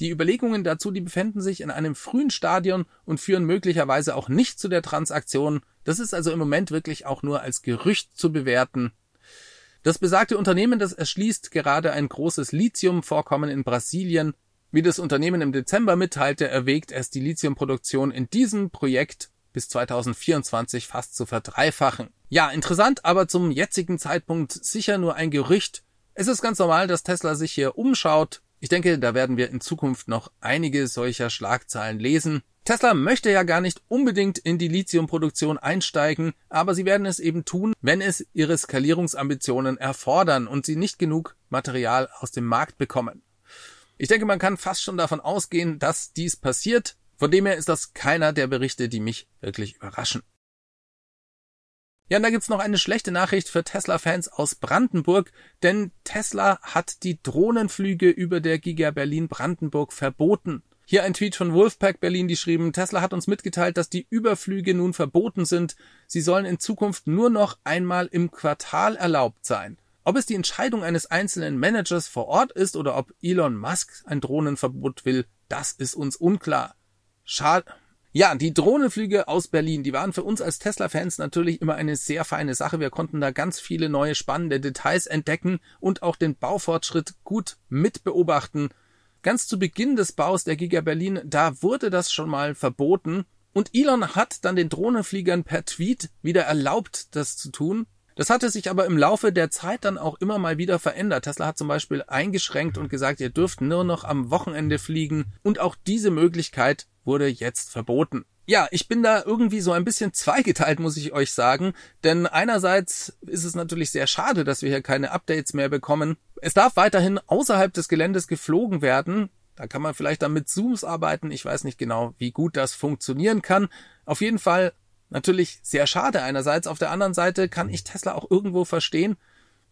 Die Überlegungen dazu, die befinden sich in einem frühen Stadion und führen möglicherweise auch nicht zu der Transaktion. Das ist also im Moment wirklich auch nur als Gerücht zu bewerten. Das besagte Unternehmen, das erschließt gerade ein großes Lithiumvorkommen in Brasilien wie das Unternehmen im Dezember mitteilte, erwägt es die Lithiumproduktion in diesem Projekt bis 2024 fast zu verdreifachen. Ja, interessant, aber zum jetzigen Zeitpunkt sicher nur ein Gerücht. Es ist ganz normal, dass Tesla sich hier umschaut. Ich denke, da werden wir in Zukunft noch einige solcher Schlagzeilen lesen. Tesla möchte ja gar nicht unbedingt in die Lithiumproduktion einsteigen, aber sie werden es eben tun, wenn es ihre Skalierungsambitionen erfordern und sie nicht genug Material aus dem Markt bekommen. Ich denke, man kann fast schon davon ausgehen, dass dies passiert. Von dem her ist das keiner der Berichte, die mich wirklich überraschen. Ja, und da gibt's noch eine schlechte Nachricht für Tesla-Fans aus Brandenburg, denn Tesla hat die Drohnenflüge über der Giga Berlin Brandenburg verboten. Hier ein Tweet von Wolfpack Berlin, die schrieben, Tesla hat uns mitgeteilt, dass die Überflüge nun verboten sind. Sie sollen in Zukunft nur noch einmal im Quartal erlaubt sein. Ob es die Entscheidung eines einzelnen Managers vor Ort ist oder ob Elon Musk ein Drohnenverbot will, das ist uns unklar. Schade. Ja, die Drohnenflüge aus Berlin, die waren für uns als Tesla-Fans natürlich immer eine sehr feine Sache. Wir konnten da ganz viele neue spannende Details entdecken und auch den Baufortschritt gut mitbeobachten. Ganz zu Beginn des Baus der Giga Berlin, da wurde das schon mal verboten. Und Elon hat dann den Drohnenfliegern per Tweet wieder erlaubt, das zu tun. Das hatte sich aber im Laufe der Zeit dann auch immer mal wieder verändert. Tesla hat zum Beispiel eingeschränkt und gesagt, ihr dürft nur noch am Wochenende fliegen. Und auch diese Möglichkeit wurde jetzt verboten. Ja, ich bin da irgendwie so ein bisschen zweigeteilt, muss ich euch sagen. Denn einerseits ist es natürlich sehr schade, dass wir hier keine Updates mehr bekommen. Es darf weiterhin außerhalb des Geländes geflogen werden. Da kann man vielleicht dann mit Zooms arbeiten. Ich weiß nicht genau, wie gut das funktionieren kann. Auf jeden Fall natürlich sehr schade einerseits. Auf der anderen Seite kann ich Tesla auch irgendwo verstehen.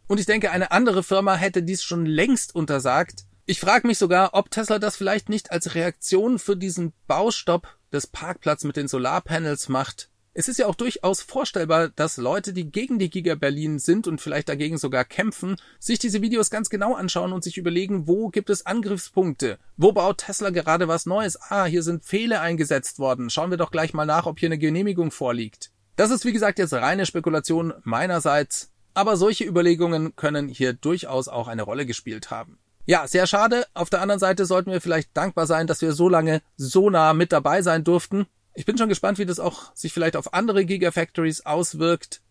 Und ich denke, eine andere Firma hätte dies schon längst untersagt. Ich frage mich sogar, ob Tesla das vielleicht nicht als Reaktion für diesen Baustopp des Parkplatzes mit den Solarpanels macht. Es ist ja auch durchaus vorstellbar, dass Leute, die gegen die Giga Berlin sind und vielleicht dagegen sogar kämpfen, sich diese Videos ganz genau anschauen und sich überlegen, wo gibt es Angriffspunkte? Wo baut Tesla gerade was Neues? Ah, hier sind Fehler eingesetzt worden. Schauen wir doch gleich mal nach, ob hier eine Genehmigung vorliegt. Das ist wie gesagt jetzt reine Spekulation meinerseits, aber solche Überlegungen können hier durchaus auch eine Rolle gespielt haben. Ja, sehr schade. Auf der anderen Seite sollten wir vielleicht dankbar sein, dass wir so lange so nah mit dabei sein durften. Ich bin schon gespannt, wie das auch sich vielleicht auf andere Gigafactories auswirkt.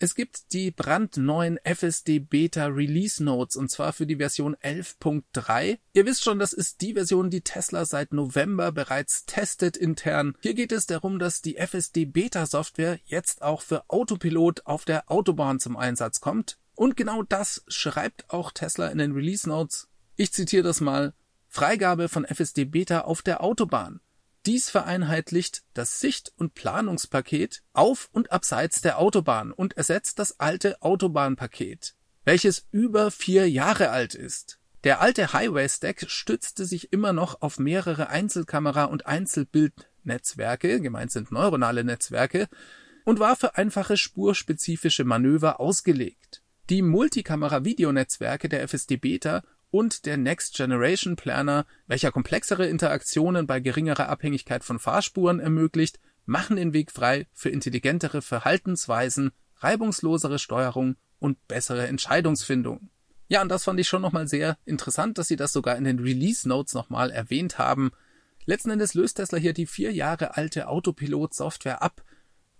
Es gibt die brandneuen FSD Beta Release Notes und zwar für die Version 11.3. Ihr wisst schon, das ist die Version, die Tesla seit November bereits testet intern. Hier geht es darum, dass die FSD Beta Software jetzt auch für Autopilot auf der Autobahn zum Einsatz kommt. Und genau das schreibt auch Tesla in den Release Notes. Ich zitiere das mal. Freigabe von FSD Beta auf der Autobahn. Dies vereinheitlicht das Sicht- und Planungspaket auf und abseits der Autobahn und ersetzt das alte Autobahnpaket, welches über vier Jahre alt ist. Der alte Highway Stack stützte sich immer noch auf mehrere Einzelkamera- und Einzelbildnetzwerke, gemeint sind neuronale Netzwerke, und war für einfache spurspezifische Manöver ausgelegt. Die Multikamera-Videonetzwerke der FSD Beta und der Next Generation Planner, welcher komplexere Interaktionen bei geringerer Abhängigkeit von Fahrspuren ermöglicht, machen den Weg frei für intelligentere Verhaltensweisen, reibungslosere Steuerung und bessere Entscheidungsfindung. Ja, und das fand ich schon nochmal sehr interessant, dass sie das sogar in den Release Notes nochmal erwähnt haben. Letzten Endes löst Tesla hier die vier Jahre alte Autopilot-Software ab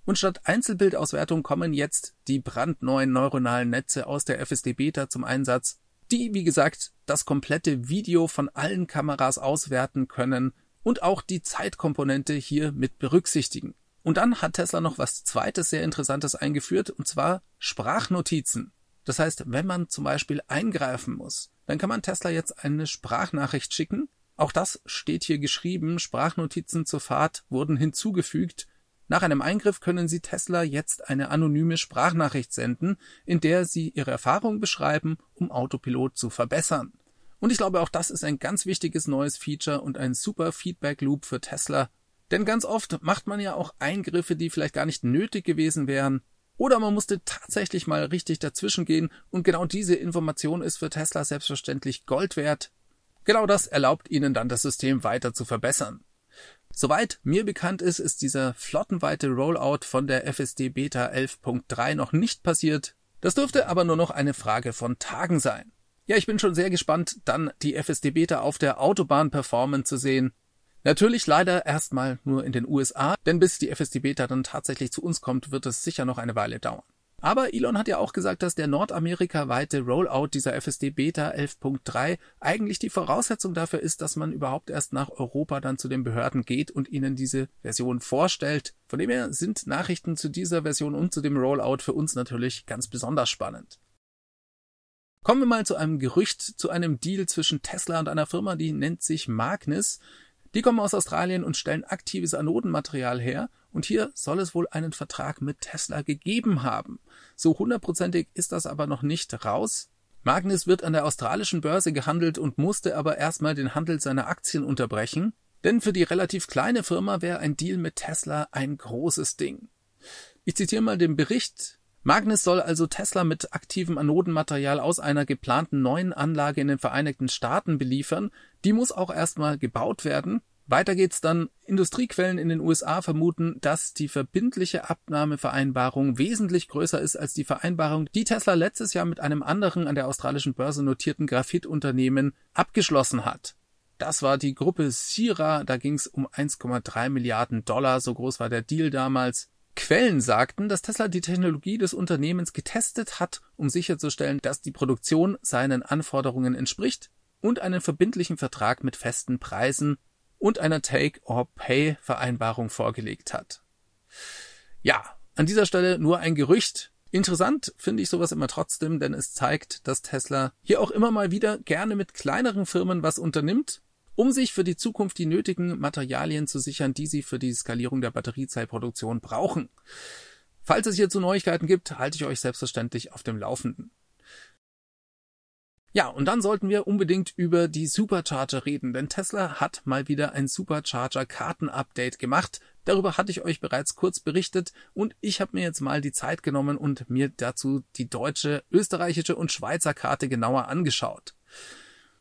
und statt Einzelbildauswertung kommen jetzt die brandneuen neuronalen Netze aus der FSD Beta zum Einsatz, die, wie gesagt, das komplette Video von allen Kameras auswerten können und auch die Zeitkomponente hier mit berücksichtigen. Und dann hat Tesla noch was zweites sehr Interessantes eingeführt, und zwar Sprachnotizen. Das heißt, wenn man zum Beispiel eingreifen muss, dann kann man Tesla jetzt eine Sprachnachricht schicken. Auch das steht hier geschrieben. Sprachnotizen zur Fahrt wurden hinzugefügt nach einem Eingriff können Sie Tesla jetzt eine anonyme Sprachnachricht senden, in der Sie Ihre Erfahrung beschreiben, um Autopilot zu verbessern. Und ich glaube, auch das ist ein ganz wichtiges neues Feature und ein super Feedback Loop für Tesla. Denn ganz oft macht man ja auch Eingriffe, die vielleicht gar nicht nötig gewesen wären. Oder man musste tatsächlich mal richtig dazwischen gehen und genau diese Information ist für Tesla selbstverständlich Gold wert. Genau das erlaubt Ihnen dann das System weiter zu verbessern. Soweit mir bekannt ist, ist dieser flottenweite Rollout von der FSD Beta 11.3 noch nicht passiert. Das dürfte aber nur noch eine Frage von Tagen sein. Ja, ich bin schon sehr gespannt, dann die FSD Beta auf der Autobahn performen zu sehen. Natürlich leider erstmal nur in den USA, denn bis die FSD Beta dann tatsächlich zu uns kommt, wird es sicher noch eine Weile dauern. Aber Elon hat ja auch gesagt, dass der nordamerikaweite Rollout dieser FSD Beta 11.3 eigentlich die Voraussetzung dafür ist, dass man überhaupt erst nach Europa dann zu den Behörden geht und ihnen diese Version vorstellt. Von dem her sind Nachrichten zu dieser Version und zu dem Rollout für uns natürlich ganz besonders spannend. Kommen wir mal zu einem Gerücht, zu einem Deal zwischen Tesla und einer Firma, die nennt sich Magnus. Die kommen aus Australien und stellen aktives Anodenmaterial her und hier soll es wohl einen Vertrag mit Tesla gegeben haben. So hundertprozentig ist das aber noch nicht raus. Magnus wird an der australischen Börse gehandelt und musste aber erstmal den Handel seiner Aktien unterbrechen, denn für die relativ kleine Firma wäre ein Deal mit Tesla ein großes Ding. Ich zitiere mal den Bericht. Magnus soll also Tesla mit aktivem Anodenmaterial aus einer geplanten neuen Anlage in den Vereinigten Staaten beliefern. Die muss auch erstmal gebaut werden Weiter geht's dann. Industriequellen in den USA vermuten, dass die verbindliche Abnahmevereinbarung wesentlich größer ist als die Vereinbarung, die Tesla letztes Jahr mit einem anderen an der australischen Börse notierten Graphitunternehmen abgeschlossen hat. Das war die Gruppe Sierra, da ging's um 1,3 Milliarden Dollar, so groß war der Deal damals. Quellen sagten, dass Tesla die Technologie des Unternehmens getestet hat, um sicherzustellen, dass die Produktion seinen Anforderungen entspricht und einen verbindlichen Vertrag mit festen Preisen und einer Take-or-Pay-Vereinbarung vorgelegt hat. Ja, an dieser Stelle nur ein Gerücht. Interessant finde ich sowas immer trotzdem, denn es zeigt, dass Tesla hier auch immer mal wieder gerne mit kleineren Firmen was unternimmt, um sich für die Zukunft die nötigen Materialien zu sichern, die sie für die Skalierung der Batteriezellproduktion brauchen. Falls es hierzu Neuigkeiten gibt, halte ich euch selbstverständlich auf dem Laufenden. Ja, und dann sollten wir unbedingt über die Supercharger reden, denn Tesla hat mal wieder ein Supercharger-Karten-Update gemacht. Darüber hatte ich euch bereits kurz berichtet und ich habe mir jetzt mal die Zeit genommen und mir dazu die deutsche, österreichische und Schweizer Karte genauer angeschaut.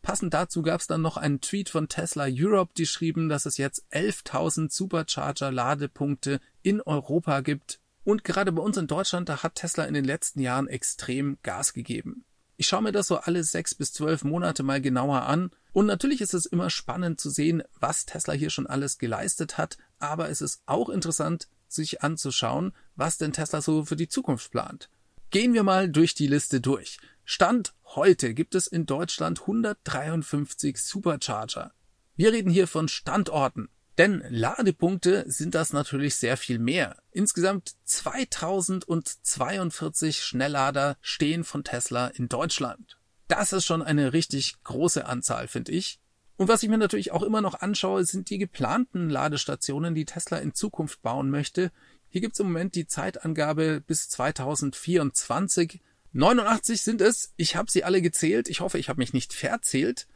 Passend dazu gab es dann noch einen Tweet von Tesla Europe, die schrieben, dass es jetzt 11.000 Supercharger-Ladepunkte in Europa gibt. Und gerade bei uns in Deutschland, da hat Tesla in den letzten Jahren extrem Gas gegeben. Ich schaue mir das so alle sechs bis zwölf Monate mal genauer an. Und natürlich ist es immer spannend zu sehen, was Tesla hier schon alles geleistet hat. Aber es ist auch interessant, sich anzuschauen, was denn Tesla so für die Zukunft plant. Gehen wir mal durch die Liste durch. Stand heute gibt es in Deutschland 153 Supercharger. Wir reden hier von Standorten. Denn Ladepunkte sind das natürlich sehr viel mehr. Insgesamt 2042 Schnelllader stehen von Tesla in Deutschland. Das ist schon eine richtig große Anzahl, finde ich. Und was ich mir natürlich auch immer noch anschaue, sind die geplanten Ladestationen, die Tesla in Zukunft bauen möchte. Hier gibt es im Moment die Zeitangabe bis 2024. 89 sind es. Ich habe sie alle gezählt. Ich hoffe, ich habe mich nicht verzählt.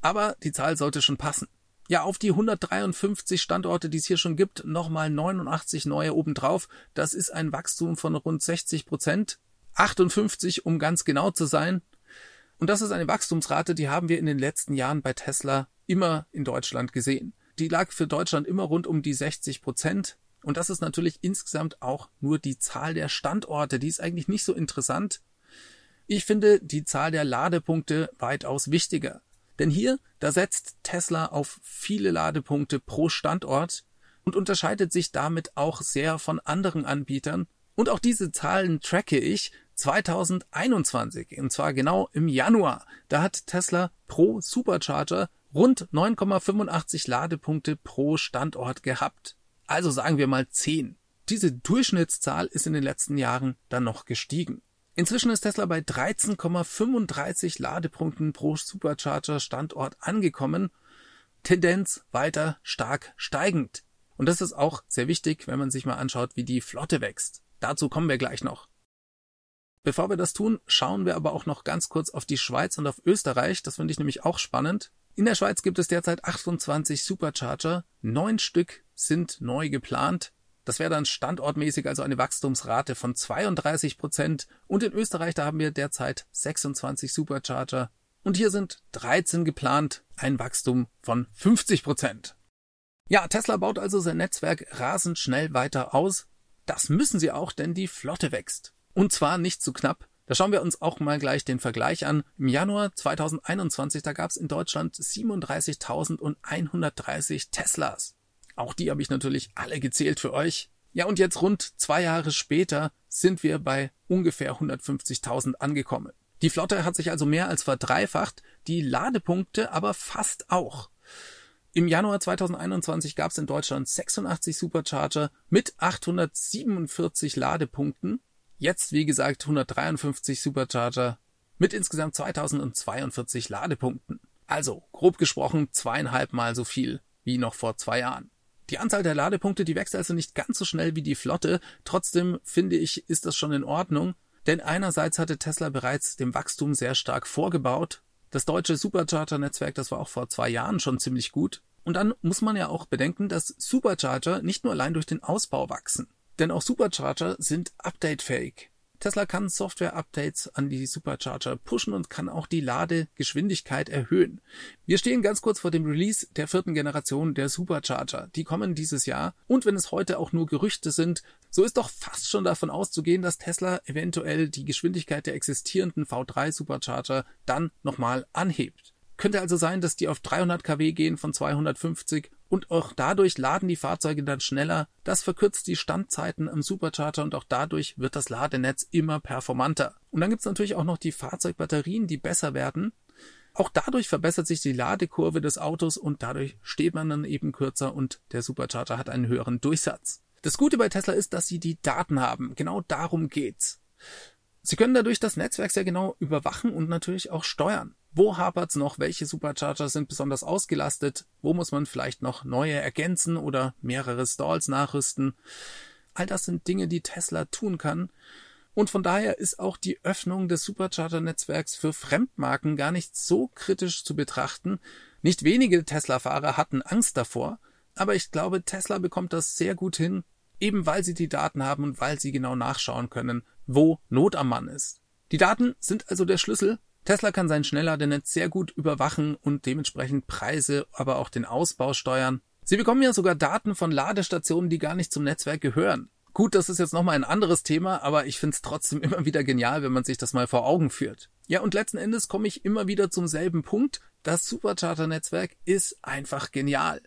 Aber die Zahl sollte schon passen ja, auf die 153 Standorte, die es hier schon gibt, nochmal 89 neue obendrauf. Das ist ein Wachstum von rund 60 Prozent. 58, um ganz genau zu sein. Und das ist eine Wachstumsrate, die haben wir in den letzten Jahren bei Tesla immer in Deutschland gesehen. Die lag für Deutschland immer rund um die 60 Prozent. Und das ist natürlich insgesamt auch nur die Zahl der Standorte. Die ist eigentlich nicht so interessant. Ich finde die Zahl der Ladepunkte weitaus wichtiger. Denn hier, da setzt Tesla auf viele Ladepunkte pro Standort und unterscheidet sich damit auch sehr von anderen Anbietern. Und auch diese Zahlen tracke ich 2021, und zwar genau im Januar. Da hat Tesla pro Supercharger rund 9,85 Ladepunkte pro Standort gehabt. Also sagen wir mal 10. Diese Durchschnittszahl ist in den letzten Jahren dann noch gestiegen. Inzwischen ist Tesla bei 13,35 Ladepunkten pro Supercharger Standort angekommen. Tendenz weiter stark steigend. Und das ist auch sehr wichtig, wenn man sich mal anschaut, wie die Flotte wächst. Dazu kommen wir gleich noch. Bevor wir das tun, schauen wir aber auch noch ganz kurz auf die Schweiz und auf Österreich. Das finde ich nämlich auch spannend. In der Schweiz gibt es derzeit 28 Supercharger. Neun Stück sind neu geplant. Das wäre dann standortmäßig also eine Wachstumsrate von 32 Prozent. Und in Österreich, da haben wir derzeit 26 Supercharger. Und hier sind 13 geplant, ein Wachstum von 50 Prozent. Ja, Tesla baut also sein Netzwerk rasend schnell weiter aus. Das müssen sie auch, denn die Flotte wächst. Und zwar nicht zu knapp. Da schauen wir uns auch mal gleich den Vergleich an. Im Januar 2021, da gab es in Deutschland 37.130 Teslas. Auch die habe ich natürlich alle gezählt für euch. Ja, und jetzt rund zwei Jahre später sind wir bei ungefähr 150.000 angekommen. Die Flotte hat sich also mehr als verdreifacht, die Ladepunkte aber fast auch. Im Januar 2021 gab es in Deutschland 86 Supercharger mit 847 Ladepunkten. Jetzt, wie gesagt, 153 Supercharger mit insgesamt 2042 Ladepunkten. Also, grob gesprochen, zweieinhalb Mal so viel wie noch vor zwei Jahren. Die Anzahl der Ladepunkte, die wächst also nicht ganz so schnell wie die Flotte. Trotzdem finde ich, ist das schon in Ordnung. Denn einerseits hatte Tesla bereits dem Wachstum sehr stark vorgebaut. Das deutsche Supercharger-Netzwerk, das war auch vor zwei Jahren schon ziemlich gut. Und dann muss man ja auch bedenken, dass Supercharger nicht nur allein durch den Ausbau wachsen. Denn auch Supercharger sind updatefähig. Tesla kann Software-Updates an die Supercharger pushen und kann auch die Ladegeschwindigkeit erhöhen. Wir stehen ganz kurz vor dem Release der vierten Generation der Supercharger. Die kommen dieses Jahr. Und wenn es heute auch nur Gerüchte sind, so ist doch fast schon davon auszugehen, dass Tesla eventuell die Geschwindigkeit der existierenden V3 Supercharger dann nochmal anhebt. Könnte also sein, dass die auf 300 kW gehen von 250 und auch dadurch laden die Fahrzeuge dann schneller. Das verkürzt die Standzeiten am Supercharger und auch dadurch wird das Ladenetz immer performanter. Und dann gibt's natürlich auch noch die Fahrzeugbatterien, die besser werden. Auch dadurch verbessert sich die Ladekurve des Autos und dadurch steht man dann eben kürzer und der Supercharger hat einen höheren Durchsatz. Das Gute bei Tesla ist, dass sie die Daten haben. Genau darum geht's. Sie können dadurch das Netzwerk sehr genau überwachen und natürlich auch steuern. Wo hapert's noch? Welche Supercharger sind besonders ausgelastet? Wo muss man vielleicht noch neue ergänzen oder mehrere Stalls nachrüsten? All das sind Dinge, die Tesla tun kann. Und von daher ist auch die Öffnung des Supercharger-Netzwerks für Fremdmarken gar nicht so kritisch zu betrachten. Nicht wenige Tesla-Fahrer hatten Angst davor, aber ich glaube, Tesla bekommt das sehr gut hin, eben weil sie die Daten haben und weil sie genau nachschauen können, wo Not am Mann ist. Die Daten sind also der Schlüssel Tesla kann sein Schnellladennetz sehr gut überwachen und dementsprechend Preise, aber auch den Ausbau steuern. Sie bekommen ja sogar Daten von Ladestationen, die gar nicht zum Netzwerk gehören. Gut, das ist jetzt nochmal ein anderes Thema, aber ich finde es trotzdem *laughs* immer wieder genial, wenn man sich das mal vor Augen führt. Ja, und letzten Endes komme ich immer wieder zum selben Punkt. Das Supercharter-Netzwerk ist einfach genial.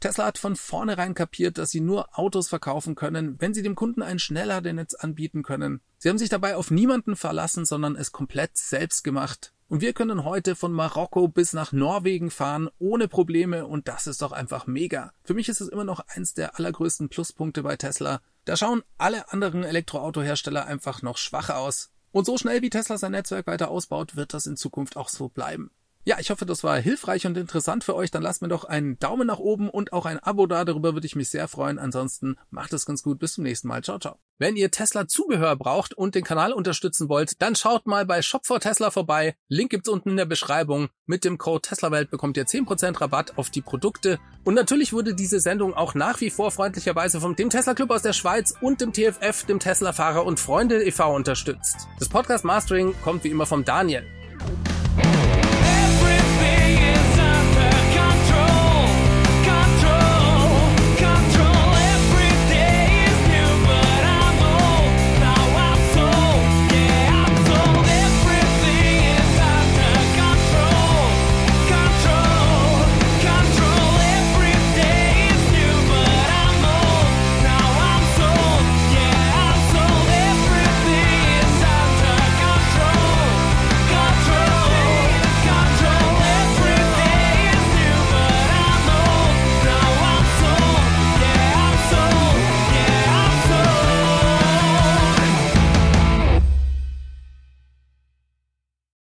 Tesla hat von vornherein kapiert, dass sie nur Autos verkaufen können, wenn sie dem Kunden ein Schnellladennetz anbieten können. Sie haben sich dabei auf niemanden verlassen, sondern es komplett selbst gemacht. Und wir können heute von Marokko bis nach Norwegen fahren, ohne Probleme, und das ist doch einfach mega. Für mich ist es immer noch eins der allergrößten Pluspunkte bei Tesla. Da schauen alle anderen Elektroautohersteller einfach noch schwach aus. Und so schnell wie Tesla sein Netzwerk weiter ausbaut, wird das in Zukunft auch so bleiben. Ja, ich hoffe, das war hilfreich und interessant für euch. Dann lasst mir doch einen Daumen nach oben und auch ein Abo da. Darüber würde ich mich sehr freuen. Ansonsten macht es ganz gut. Bis zum nächsten Mal. Ciao, ciao. Wenn ihr Tesla Zubehör braucht und den Kanal unterstützen wollt, dann schaut mal bei Shop for Tesla vorbei. Link gibt's unten in der Beschreibung. Mit dem Code TeslaWelt bekommt ihr 10% Rabatt auf die Produkte. Und natürlich wurde diese Sendung auch nach wie vor freundlicherweise vom dem Tesla Club aus der Schweiz und dem TFF, dem Tesla Fahrer und Freunde e.V. unterstützt. Das Podcast Mastering kommt wie immer vom Daniel.